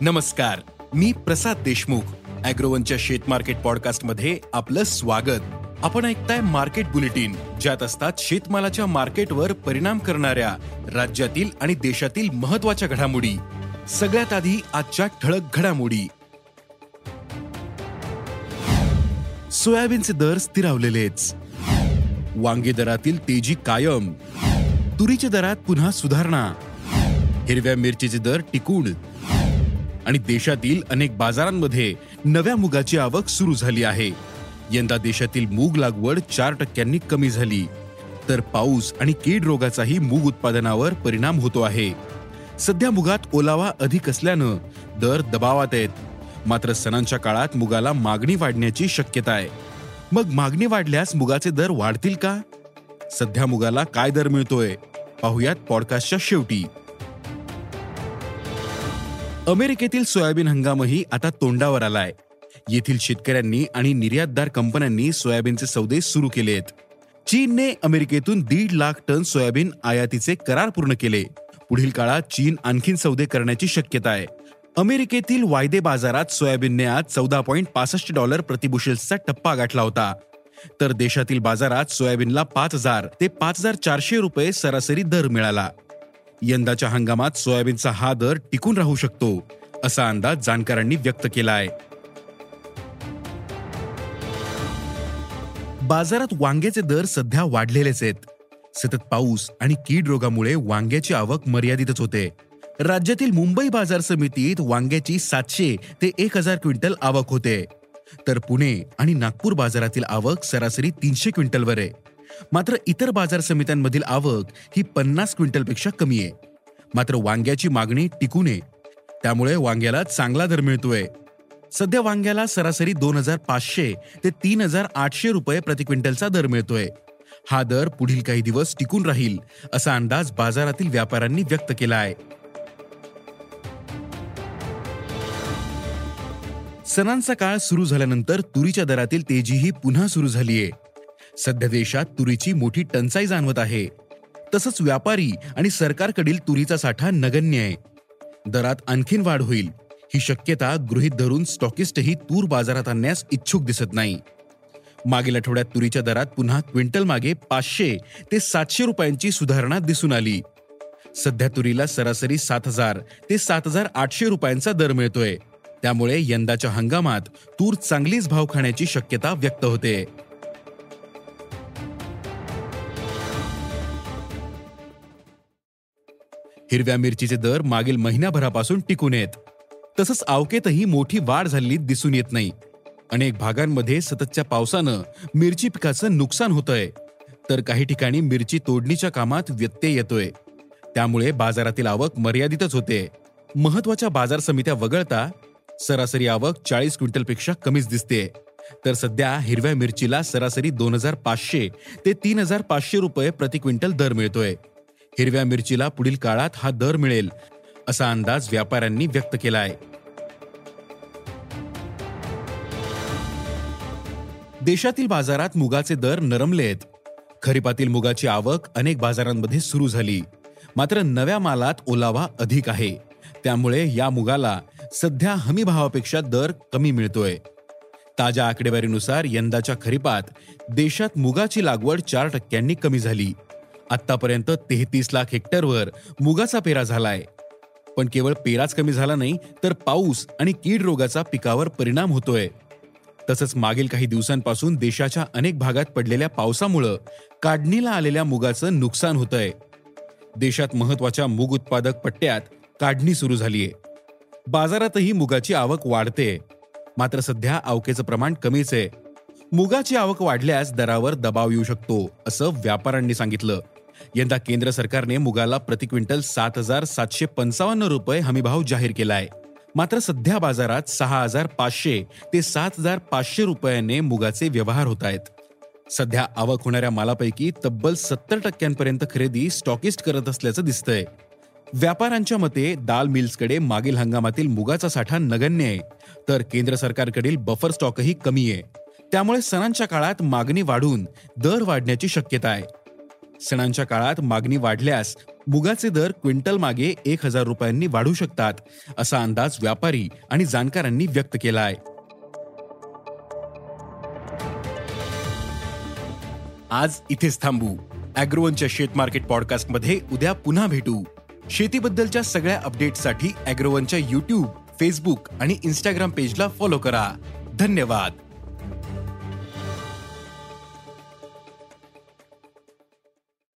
नमस्कार मी प्रसाद देशमुख. अॅग्रोवनच्या शेत मार्केट पॉडकास्टमध्ये आपलं स्वागत. आपण ऐकताय मार्केट बुलेटिन ज्यात असतात शेतमालाच्या मार्केटवर परिणाम करणाऱ्या राज्यातील आणि देशातील महत्त्वाच्या घडामोडी. सगळ्यात आधी आजच्या ठळक घडामोडी. सोयाबीनचे दर स्थिरावलेलेच. वांगे दरातील तेजी कायम. तुरीच्या दरात पुन्हा सुधारणा. हिरव्या मिरचीचे दर टिकून. आणि देशातील अनेक बाजारांमध्ये नव्या मुगाची आवक सुरू झाली आहे. यंदा देशातील मूग लागवड चार टक्क्यांनी कमी झाली. तर पाऊस आणि कीड रोगाचाही मूग उत्पादनावर परिणाम होतो आहे. सध्या मुगात ओलावा अधिक असल्यानं दर दबावात आहेत. मात्र सणांच्या काळात मुगाला मागणी वाढण्याची शक्यता आहे. मग मागणी वाढल्यास मुगाचे दर वाढतील का? सध्या मुगाला काय दर मिळतोय? पाहुयात पॉडकास्टच्या शेवटी. अमेरिकेतील सोयाबीन हंगामही आता तोंडावर आलाय. येथील शेतकऱ्यांनी आणि निर्यातदार कंपन्यांनी सोयाबीनचे सौदे सुरू केलेत. चीनने अमेरिकेतून दीड लाख टन सोयाबीन आयातीचे करार पूर्ण केले. पुढील काळात चीन आणखीन सौदे करण्याची शक्यता आहे. अमेरिकेतील वायदे बाजारात सोयाबीनने आज चौदा पॉईंट पासष्ट डॉलर प्रतिबुशेल्सचा टप्पा गाठला होता. तर देशातील बाजारात सोयाबीनला पाच हजार ते पाच हजार चारशे रुपये सरासरी दर मिळाला. यंदाच्या हंगामात सोयाबीनचा हा दर टिकून राहू शकतो असा अंदाज जाणकारांनी व्यक्त केला आहे बाजारात वांग्याचे दर सध्या वाढलेलेच आहेत. सतत पाऊस आणि कीड रोगामुळे वांग्याची आवक मर्यादितच होते. राज्यातील मुंबई बाजार समितीत वांग्याची सातशे ते एक हजार क्विंटल आवक होते. तर पुणे आणि नागपूर बाजारातील आवक सरासरी तीनशे क्विंटलवर आहे. मात्र इतर बाजार समित्यांमधील आवक ही पन्नास क्विंटलपेक्षा कमी आहे. मात्र वांग्याची मागणी टिकून आहे. त्यामुळे वांग्याला चांगला दर मिळतोय. सध्या वांग्याला सरासरी दोन हजार पाचशे ते तीन हजार आठशे रुपये प्रति क्विंटलचा दर मिळतोय. हा दर पुढील काही दिवस टिकून राहील असा अंदाज बाजारातील व्यापाऱ्यांनी व्यक्त केला आहे सणांचा काळ सुरू झाल्यानंतर तुरीच्या दरातील तेजीही पुन्हा सुरू झालीये. सध्या देशात तुरीची मोठी टंचाई जाणवत आहे. तसंच व्यापारी आणि सरकारकडील तुरीचा साठा नगण्य आहे. दरात आणखीन वाढ होईल. ही शक्यता गृहीत धरून स्टॉकिस्टही तूर बाजारात आणण्यास इच्छुक दिसत नाही. मागील आठवड्यात तुरीच्या दरात पुन्हा क्विंटल मागे पाचशे ते सातशे रुपयांची सुधारणा दिसून आली. सध्या तुरीला सरासरी सात हजार ते सात हजार आठशे रुपयांचा दर मिळतोय. त्यामुळे यंदाच्या हंगामात तूर चांगलीच भाव खाण्याची शक्यता व्यक्त होते. हिरव्या मिरचीचे दर मागील महिन्याभरापासून टिकून येत तसंच आवकेतही मोठी वाढ झालेली दिसून येत नाही. अनेक भागांमध्ये सततच्या पावसानं मिरची पिकाचं नुकसान होतंय. तर काही ठिकाणी मिरची तोडणीच्या कामात व्यत्यय येतोय. त्यामुळे बाजारातील आवक मर्यादितच होते. महत्त्वाच्या बाजार समित्या वगळता सरासरी आवक चाळीस क्विंटलपेक्षा कमीच दिसते. तर सध्या हिरव्या मिरचीला सरासरी दोन हजार पाचशे ते तीन हजार पाचशे रुपये प्रति क्विंटल दर मिळतोय. हिरव्या मिरचीला पुढील काळात हा दर मिळेल असा अंदाज व्यापाऱ्यांनी व्यक्त केला आहे देशातील बाजारात मुगाचे दर नरमले आहेत खरीपातील मुगाची आवक अनेक बाजारांमध्ये सुरू झाली. मात्र नव्या मालात ओलावा अधिक आहे. त्यामुळे या मुगाला सध्या हमी भावापेक्षा दर कमी मिळतोय. ताज्या आकडेवारीनुसार यंदाच्या खरीपात देशात मुगाची लागवड चार टक्क्यांनी कमी झाली. आतापर्यंत तेहतीस लाख हेक्टरवर मुगाचा पेरा झालाय. पण केवळ पेराच कमी झाला नाही तर पाऊस आणि कीड रोगाचा पिकावर परिणाम होतोय. तसंच मागील काही दिवसांपासून देशाच्या अनेक भागात पडलेल्या पावसामुळं काढणीला आलेल्या मुगाचं नुकसान होतंय. देशात महत्त्वाच्या मूग उत्पादक पट्ट्यात काढणी सुरू झालीय. बाजारातही मुगाची आवक वाढते मात्र सध्या आवकेचं प्रमाण कमीच आहे मुगाची आवक वाढल्यास दरावर दबाव येऊ शकतो असं व्यापाऱ्यांनी सांगितलं. यंदा केंद्र सरकारने मुगाला प्रति क्विंटल सात हजार सातशे पंचावन्न रुपये हमीभाव जाहीर केला आहे मात्र सध्या बाजारात सहा हजार पाचशे ते सात हजार पाचशे रुपयाने मुगाचे व्यवहार होत आहेत. सध्या आवक होणाऱ्या मालापैकी तब्बल सत्तर टक्क्यांपर्यंत खरेदी स्टॉकिस्ट करत असल्याचं दिसतंय. व्यापाऱ्यांच्या मते दाल मिल्सकडे मागील हंगामातील मुगाचा साठा नगण्य आहे तर केंद्र सरकारकडील बफर स्टॉकही कमी आहे. त्यामुळे सणांच्या काळात मागणी वाढून दर वाढण्याची शक्यता आहे. सणांच्या काळात मागणी वाढल्यास मुगाचे दर क्विंटल मागे एक हजार रुपयांनी वाढू शकतात असा अंदाज व्यापारी आणि जाणकारांनी व्यक्त केला आहे आज इथेच थांबू. अॅग्रोवनच्या शेत मार्केट पॉडकास्टमध्ये उद्या पुन्हा भेटू. शेतीबद्दलच्या सगळ्या अपडेट्ससाठी अॅग्रोवनच्या युट्यूब फेसबुक आणि इंस्टाग्राम पेजला फॉलो करा. धन्यवाद.